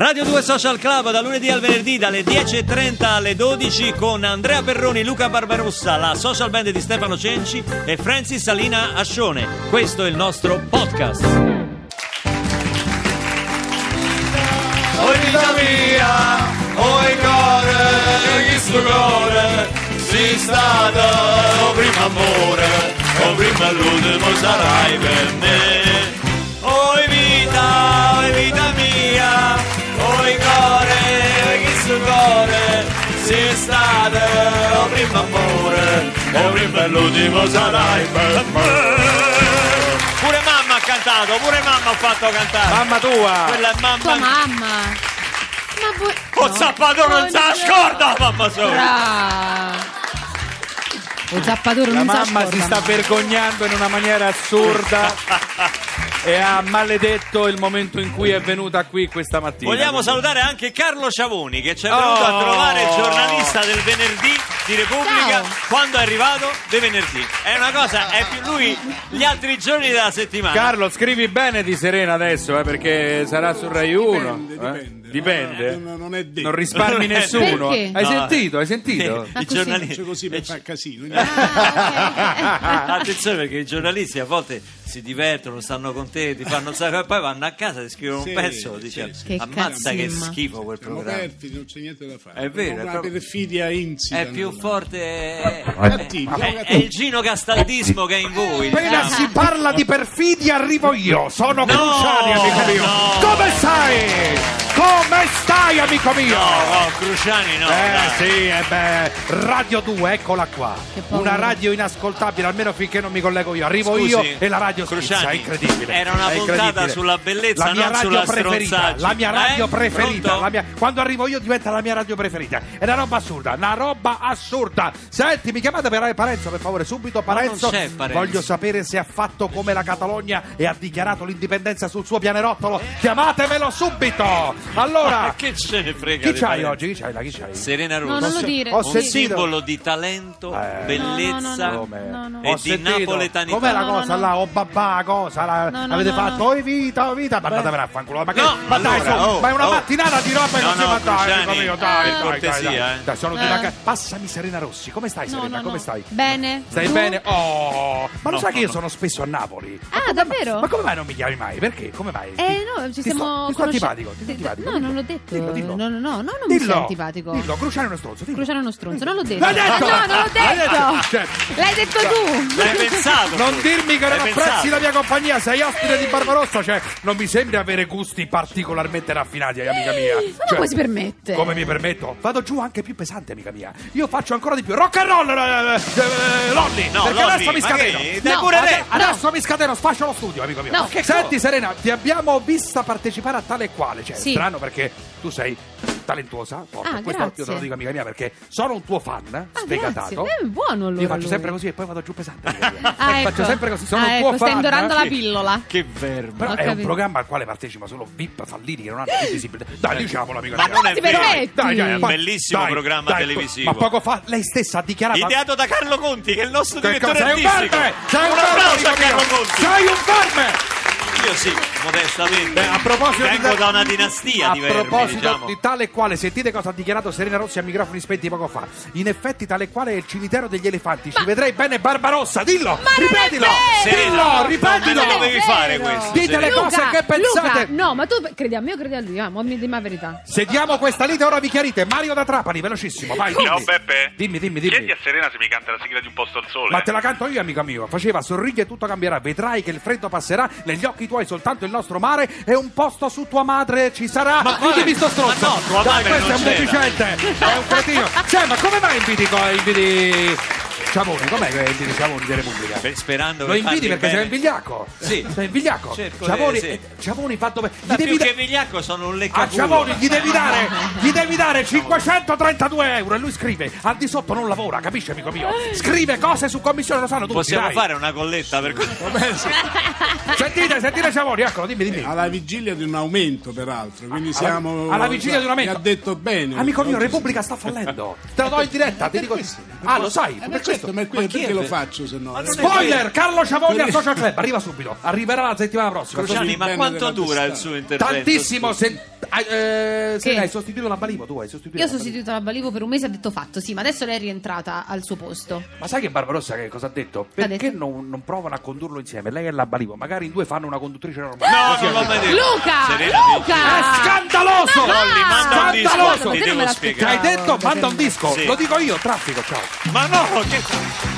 Radio 2 Social Club da lunedì al venerdì dalle 10.30 alle 12 con Andrea Perroni, Luca Barbarossa, la social band di Stefano Cenci e Francis Salina Ascione. Questo è il nostro podcast. Oi vita mia, oi cuore, che sto cuore, sei stata o primo amore, o prima e l'ultimo sarai per me. Oi vita, oi vita mia, oi cuore, che sto cuore, sei stata o primo amore, o prima l'ultimo sarai per me. Pure mamma ha cantato, pure mamma ha fatto cantare. Mamma tua! Quella è Tua mamma. mamma. Ma vuoi... Oh, no. Zappato non la scorda, mamma sua. Bra. O Zappatura La non mamma sa si sta vergognando in una maniera assurda e ha maledetto il momento in cui è venuta qui questa mattina. Vogliamo salutare anche Carlo Ciavoni che ci è venuto a Oh. trovare giornalista del venerdì di Repubblica Ciao. quando è arrivato di venerdì. È una cosa, è più lui gli altri giorni della settimana. Carlo, scrivi bene di Serena adesso, eh, perché sarà su Rai 1. Dipende, dipende. Dipende? Non, non è detto. Non risparmi Non è nessuno. Perché? Hai No. sentito? Hai sentito? I così. giornalisti. Faccio così Eh, per far casino. Ah, Attenzione perché i giornalisti a volte si divertono, stanno contenti, fanno sacco e poi vanno a casa e scrivono Sì, un pezzo, sì, dice sì. Che ammazza che cazzimma." schifo quel Siamo programma. perfidi, non c'è niente da fare. È vero, è proprio- perfidia insita. È più forte, è, è- Cattivi, è- cattivi. è il Gino Castaldismo che è in voi. Appena diciamo. si parla di perfidia arrivo io, sono No, Cruciani amico mio. no. Come stai? Stai amico mio? No, no, Cruciani no. Eh dai. sì, eh beh, Radio 2, eccola qua. Una radio inascoltabile, almeno finché non mi collego io. Arrivo Scusi, io e la radio schizza, Cruciani, è incredibile. era una puntata sulla bellezza, la mia non radio sulla preferita. La mia radio Eh? preferita, la mia- quando arrivo io diventa la mia radio preferita. È una roba assurda, una roba assurda. Senti, mi chiamate per Parenzo, per favore, subito Parenzo. c'è Parenzo. Voglio sapere se ha fatto come la Catalogna e ha dichiarato l'indipendenza sul suo pianerottolo. Chiamatemelo subito. Allora, che ce ne frega chi di c'hai oggi? Chi c'hai là? Chi c'hai? Serena No, Rosa. non lo dire. Ho un sentito- simbolo di talento, Eh. bellezza No, no, no, no. e Ho di sentito. napoletanità. Com'è la No, no, cosa no. là? O babà, cosa? La- No, no, avete no, fatto? no. Oi vita, oi vita. Ma andatevene a fanculo. Ma, che, No, ma dai, allora, su, oh, ma è una oh. mattinata di roba e No, non si no, ma dai, Cruciani, amico mio, per dai, dai, cortesia, dai, eh. Dai, sono di Eh. ca- Passami Serena Rossi. Come stai, No, Serena? no, Come no. stai? Bene. Stai Tu? bene? Oh, ma lo No, sai che no, io no. sono spesso a Napoli? Ah, davvero? Ma come mai non mi chiami mai? Perché? Come mai? Eh no, ci siamo ti sto conosci- antipatico, ti sto antipatico. No, non l'ho detto. Dillo, dillo. No, no, no, no, non mi Dillo. sei antipatico. Dillo, Cruciano è uno stronzo, dillo. Cruciano è uno stronzo, non l'ho detto. L'hai detto! Ah, no, non l'ho L'hai detto! Cioè, L'hai detto tu. L'hai pensato? Non dirmi che non apprezzi la mia compagnia, sei ospite di Barbarossa, cioè non mi sembri avere gusti particolarmente raffinati, amica mia. Ma Cioè, come si permette? Come mi permetto? Vado giù anche più pesante, amica mia. Io faccio ancora di più. Rock and roll, eh, eh, Lolli. No, perché Lolli, adesso mi ma scateno. che- dai No, pure te. Adesso mi scateno, sfascio lo studio, amico mio. No. Che Senti, Serena, ti abbiamo vista partecipare a tale e quale. Cioè, Sì. strano perché tu sei talentuosa, forte. Ah, Questo grazie. io te lo dico, amica mia, perché sono un tuo fan, Ah, sfegatato. grazie. Eh, buono allora Io faccio lui. sempre così e poi vado giù pesante. amica mia. Ah, ecco. Faccio sempre così, sono ah, un ecco, tuo fan. stai indorando la pillola. Che verbo. Però Ho è un programma al quale partecipa solo VIP fallini che non hanno più visibilità. Dai, diciamolo, amico Ma mio. non è ti vero. permetti? Dai, dai, ma- Bellissimo programma televisivo. Ma poco fa lei stessa ha dichiarato. Ideato da Carlo Conti, che è il nostro Che direttore cosa? Sei un artistico. verme! Sei un un verme, applauso a amico Carlo mio! Conti. Sei un verme! Io sì, modestamente. Beh, a proposito Vengo di da una dinastia a di vermi, proposito diciamo. di tale e quale, sentite cosa ha dichiarato Serena Rossi a microfoni spenti poco fa. In effetti, tale e quale è il cimitero degli elefanti. Ci vedrei bene Barbarossa, dillo! Ma non ripetilo! Serena, Dillo, non ripetilo! lo dovevi fare questo. Dite le cose che pensate. Luca, no, ma tu credi a me o credi a lui? Ah, mo mi dimmi la verità. Sediamo questa lite, ora vi chiarite. Mario da Trapani, velocissimo, vai. Ciao dimmi. Beppe. Dimmi, dimmi, dimmi. Chiedi a Serena se mi canta la sigla di Un posto al sole. Ma te la canto io, amico mio. Faceva sorridi e tutto cambierà. Vedrai che il freddo passerà. Negli occhi tuoi soltanto il nostro mare. E un posto su tua madre ci sarà. Ma? Ditemi sto stronzo. Ma no, Dai, questo è un deficiente. È un cretino. Sì, ma come mai inviti, inviti Ciavoni? Com'è che inviti Ciavoni di Repubblica? Beh, sperando Lo inviti perché bene. sei un vigliacco. Sì. Sei un vigliacco. Cerco Ciavoni, di- sì. eh, Ciavoni fatto bene. Gli devi più da- che vigliacco sono un a leccaculo. Ciavoni gli devi dare, gli devi dare 532 euro e lui scrive al di sotto non lavora, capisci amico mio? Scrive cose su commissione, lo sanno tutti. Possiamo dai. fare una colletta per sì. Sentite, sentite Ciavoni, eccolo, dimmi, dimmi. Alla vigilia di un aumento, peraltro. Quindi siamo. alla vigilia di un aumento. Mi ha detto bene. Amico mio, Repubblica sta fallendo. Te lo do in diretta, ti dico. Ah, lo sai? Eh, Per ma questo ma, qui- chi è perché lo faccio se no? Ma Spoiler! Carlo Ciavoglia Per- Social Club, arriva subito. Arriverà la settimana prossima. Cruciani, ma quanto dura il suo intervento? Tantissimo, se, eh, se hai sostituito la Balivo, tu hai sostituito Io ho sostituito la Balivo per un mese, ha detto fatto, sì, ma adesso lei è rientrata al suo posto. Ma sai che Barbarossa che cosa ha detto? Ha Perché detto? Non, non provano a condurlo insieme? Lei e la Balivo, magari in due fanno una conduttrice normale. No, Così non l'ho mai detto. Luca! Serenati. Luca! È scandaloso! Lolli, manda un disco, Scandaloso! ti Perché devo spiegare. hai detto? Manda un disco, Sì. lo dico io, traffico, ciao. Ma no, che... Get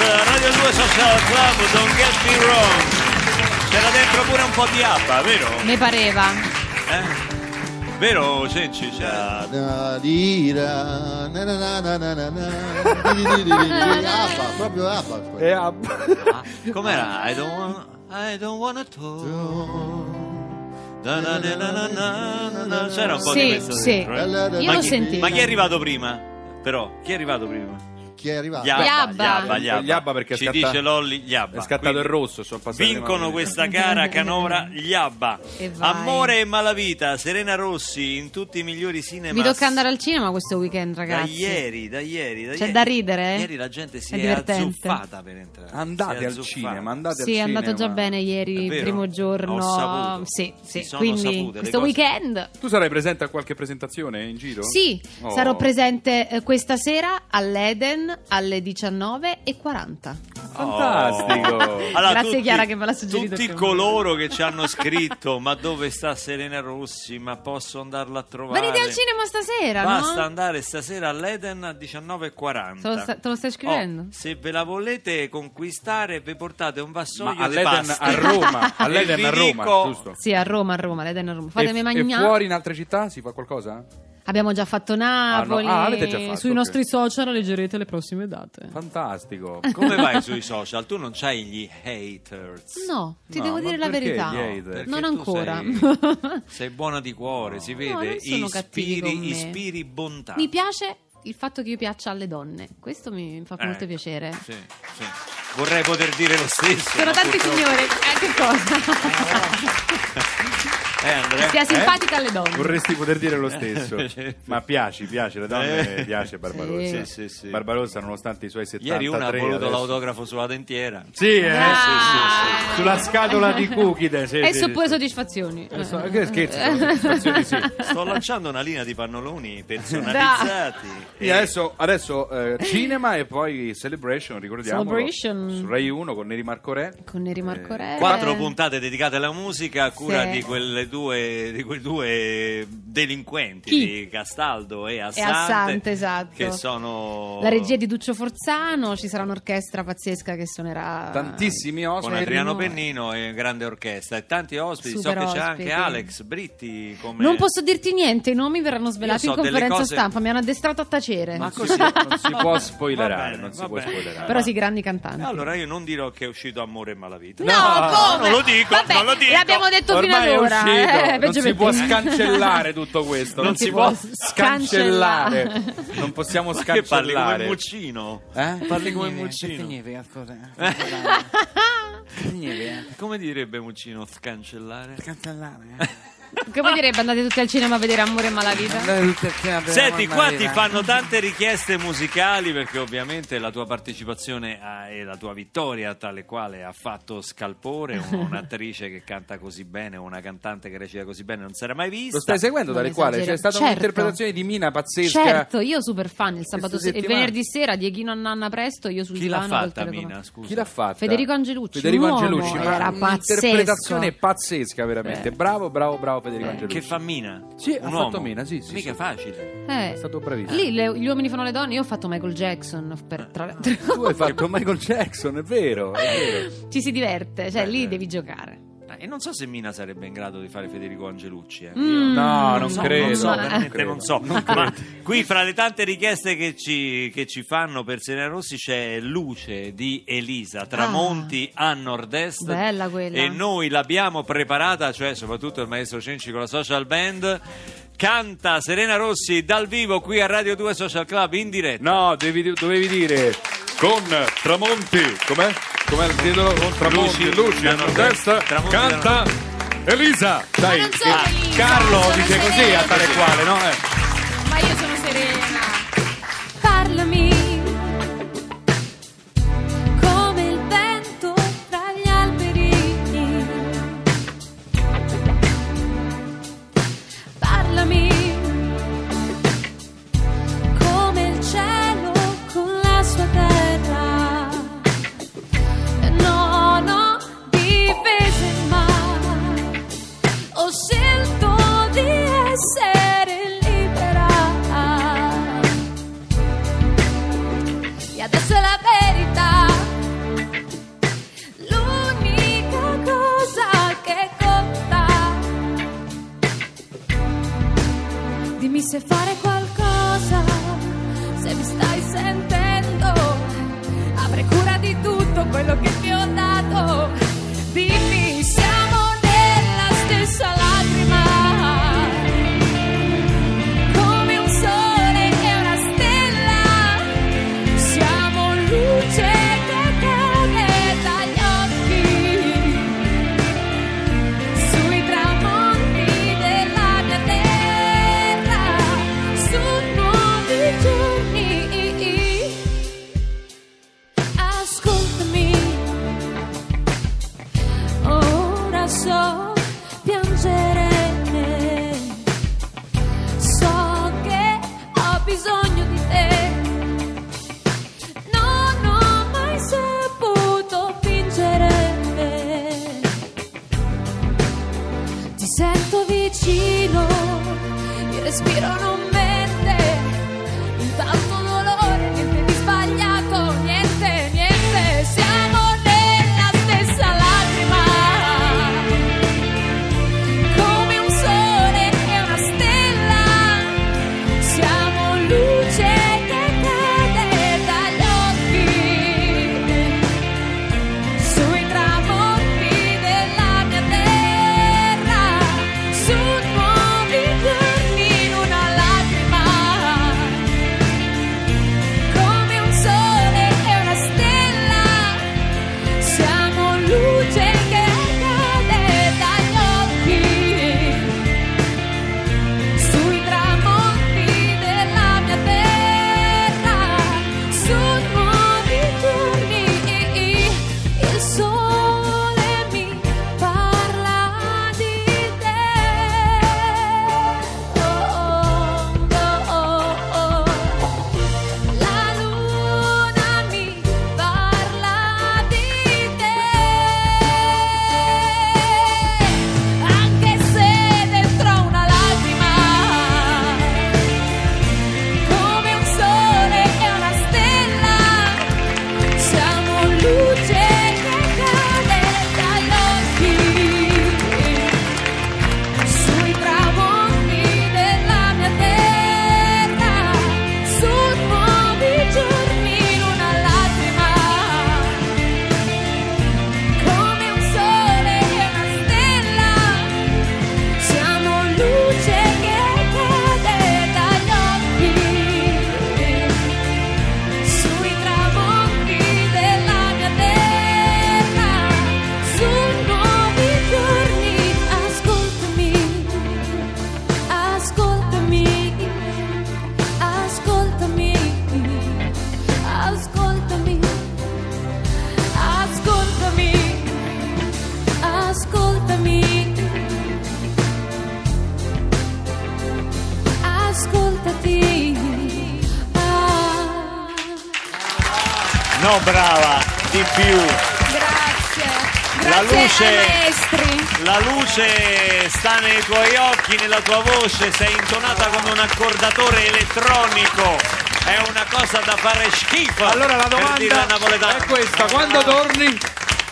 Radio 2 Social Club, Don't Get Me Wrong. C'era dentro pure un po' di ABBA, vero? Ne pareva. Eh? Vero, Cenci? C'era... Na, di, ra, na, na, na, na, na, na, na, di, di, di, di, di, Abba, proprio Abba. E a- Ah, com'era? I don't wanna, I don't wanna talk. Da, na, na, na, na, na, na. C'era un po' di Sì, questo sì. dentro, eh? Io Ma l'ho chi- sentito. Ma chi è arrivato prima? Però, chi è arrivato prima? Chi è arrivato? Yabba, Yabba. Yabba, Yabba. Yabba perché è Ci scatta- dice Lolli Yabba. È scattato Quindi il rosso, sono passati Vincono questa gara canora gli Abba. E. Amore e malavita, Serena Rossi in tutti i migliori cinema. Vi tocca andare al cinema questo weekend, da ragazzi. ieri, da ieri, da C'è ieri. da ridere? Ieri la gente si È è, divertente. azzuffata per entrare. Andate è al cinema, andate Sì, è al andato cinema. già bene ieri, È vero? primo giorno. Ho saputo. Sì, sì. sono Quindi sapute questo weekend Tu sarai presente a qualche presentazione in giro? Sì, Oh. sarò presente eh, questa sera all'Eden alle 19.40. Fantastico. Allora, Grazie, tutti- Chiara, che me l'ha suggerito Tutti coloro che ci hanno scritto: Ma dove sta Serena Rossi? Ma posso andarla a trovare? Venite al cinema stasera, Basta no? andare stasera all'Eden a 19.40. Te lo, sta- te lo stai scrivendo? Oh, se ve la volete conquistare, vi portate un vassoio Ma di all'Eden pasta. a Roma, all'Eden a Roma, dico- giusto? Sì, a Roma, a Roma, l'Eden a Roma. Fatemi e, e mangiare. fuori in altre città si fa qualcosa? Abbiamo già fatto Napoli. Ah, avete già fatto, Sui ok. nostri social leggerete le prossime date. Fantastico. Come vai sui social? Tu non c'hai gli haters. No, ti No, devo dire la verità. Non ancora. Sei, sei buona di cuore, si vede. non sono cattivi con ispiri, me. ispiri bontà. Mi piace il fatto che io piaccia alle donne. Questo mi fa Eh, molto piacere. Sì, sì. Vorrei poter dire lo stesso. Sono tanti purtroppo- signori. Eh, che cosa? Eh, Andrea? Stia simpatica alle donne. Vorresti poter dire lo stesso. Ma piaci, piace, le donne Eh. piace Barbarossa. Sì, sì, sì. Barbarossa nonostante i suoi 73 Ieri una ha voluto adesso- l'autografo sulla dentiera. Sì, eh, Ah. sì, sì, sì. Sulla scatola di cookie. Sì, E sì, su pure sì. soddisfazioni. Eh, so- Che scherzo, soddisfazioni, sì. Sto lanciando una linea di pannoloni personalizzati. E- adesso, adesso, eh, cinema e poi Celebration, ricordiamo. Celebration. Su Rai 1 con Neri Marco Re. Con Neri Marco Re. Quattro puntate dedicate alla musica a cura Sì. di, quelle due, di quei due delinquenti, Chi? di Castaldo e E Assante, Assante, esatto. che sono La regia di Duccio Forzano, ci sarà un'orchestra pazzesca che suonerà. Tantissimi con ospiti. Adriano Fermo. Pennino e grande orchestra e tanti ospiti. Super so che c'è anche Alex Britti come Non posso dirti niente, i nomi verranno svelati in so delle conferenza cose- stampa, mi hanno addestrato a tacere. Ma così si, non si può spoilerare, bene, non si può bene. spoilerare. Però sì, grandi cantanti. Allora io non dirò che è uscito Amore e Malavita. No, come? non lo dico, Vabbè, non lo dico. L'abbiamo detto fino Ormai ad è ora. Uscito, eh, non si può scancellare tutto questo, non, si può scancellare. scancellare, non possiamo Ma che parli come scancellare. Muccino? Eh? Parli come Muccino. scusa? Come direbbe Muccino scancellare? Cancellare. Come direbbe andate tutti al cinema a vedere Amore e Malavita? Senti, qua ti fanno tante richieste musicali perché ovviamente la tua partecipazione a- e la tua vittoria, tale quale ha fatto scalpore, un- un'attrice che canta così bene, una cantante che recita così bene, non si era mai vista. Lo stai seguendo Non tale quale? C'è stata Certo. un'interpretazione di Mina pazzesca. Certo, io super fan il sabato Questa se- e settimana. venerdì sera Dieghino Nanna presto, io sul Chi l'ha divano col fatta, telecomando. Mina? Scusa. Chi l'ha fatta? Federico Angelucci, Federico un uomo, Angelucci, ma era un'interpretazione pazzesca veramente. Bravo, bravo, bravo Federico Eh, Angelucci. che fa Mina? Sì, Un ha uomo? fatto Mina, sì, sì, Mica sì. facile. Eh, È stato bravissimo. Lì le- gli uomini fanno le donne, io ho fatto Michael Jackson per tra. Tu hai fatto Michael Jackson, è vero, è vero. Ci si diverte, cioè lì devi giocare. E non so se Mina sarebbe in grado di fare Federico Angelucci. eh. Mm. No, non so, credo. non so, non veramente credo. non so. Ma qui fra le tante richieste che ci, che ci fanno per Serena Rossi c'è Luce di Elisa, Tramonti a nord-est. Bella quella. E noi l'abbiamo preparata, cioè soprattutto il maestro Cenci con la social band. Canta Serena Rossi dal vivo qui a Radio 2 Social Club in diretta. No, devi- dovevi dire con Tramonti, com'è? Com'è il titolo? Con Tramonti, Luci, Luci, da a nord-est, nord-est, Tramonti canta Elisa. Dai, Carlo dice così a tale quale, no? Eh. Se fare qualcosa, se mi stai sentendo. Avrai cura di tutto quello che ti ho dato. Dimmi, il respiro non No, brava, di più. Grazie. La luce-. La luce sta nei tuoi occhi, nella tua voce, sei intonata come un accordatore elettronico. È una cosa da fare schifo. Allora la per dire la domanda napoletana. è questa: quando torni?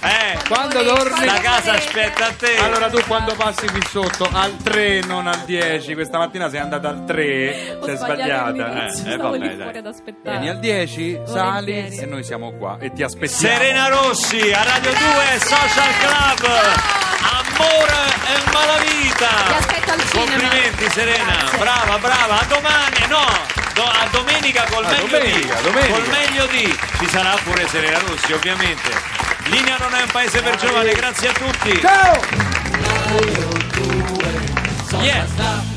Eh, Quando torni? la casa aspetta a te. Allora tu quando passi qui sotto al 3 non al 10 questa mattina sei andata al 3 Ho sei sbagliata Eh, eh, vabbè, dai. vieni al 10 sali e noi siamo qua e ti aspettiamo Serena Rossi a Radio 2 Social Club. Amore e malavita. Ti aspetto al cinema. Complimenti Serena, Grazie. brava, brava. A domani, no, do- a domenica col A meglio domenica, di. domenica. Col meglio di. Ci sarà pure Serena Rossi, ovviamente. Linea non è un paese per giovani, grazie a tutti. ciao Yeah.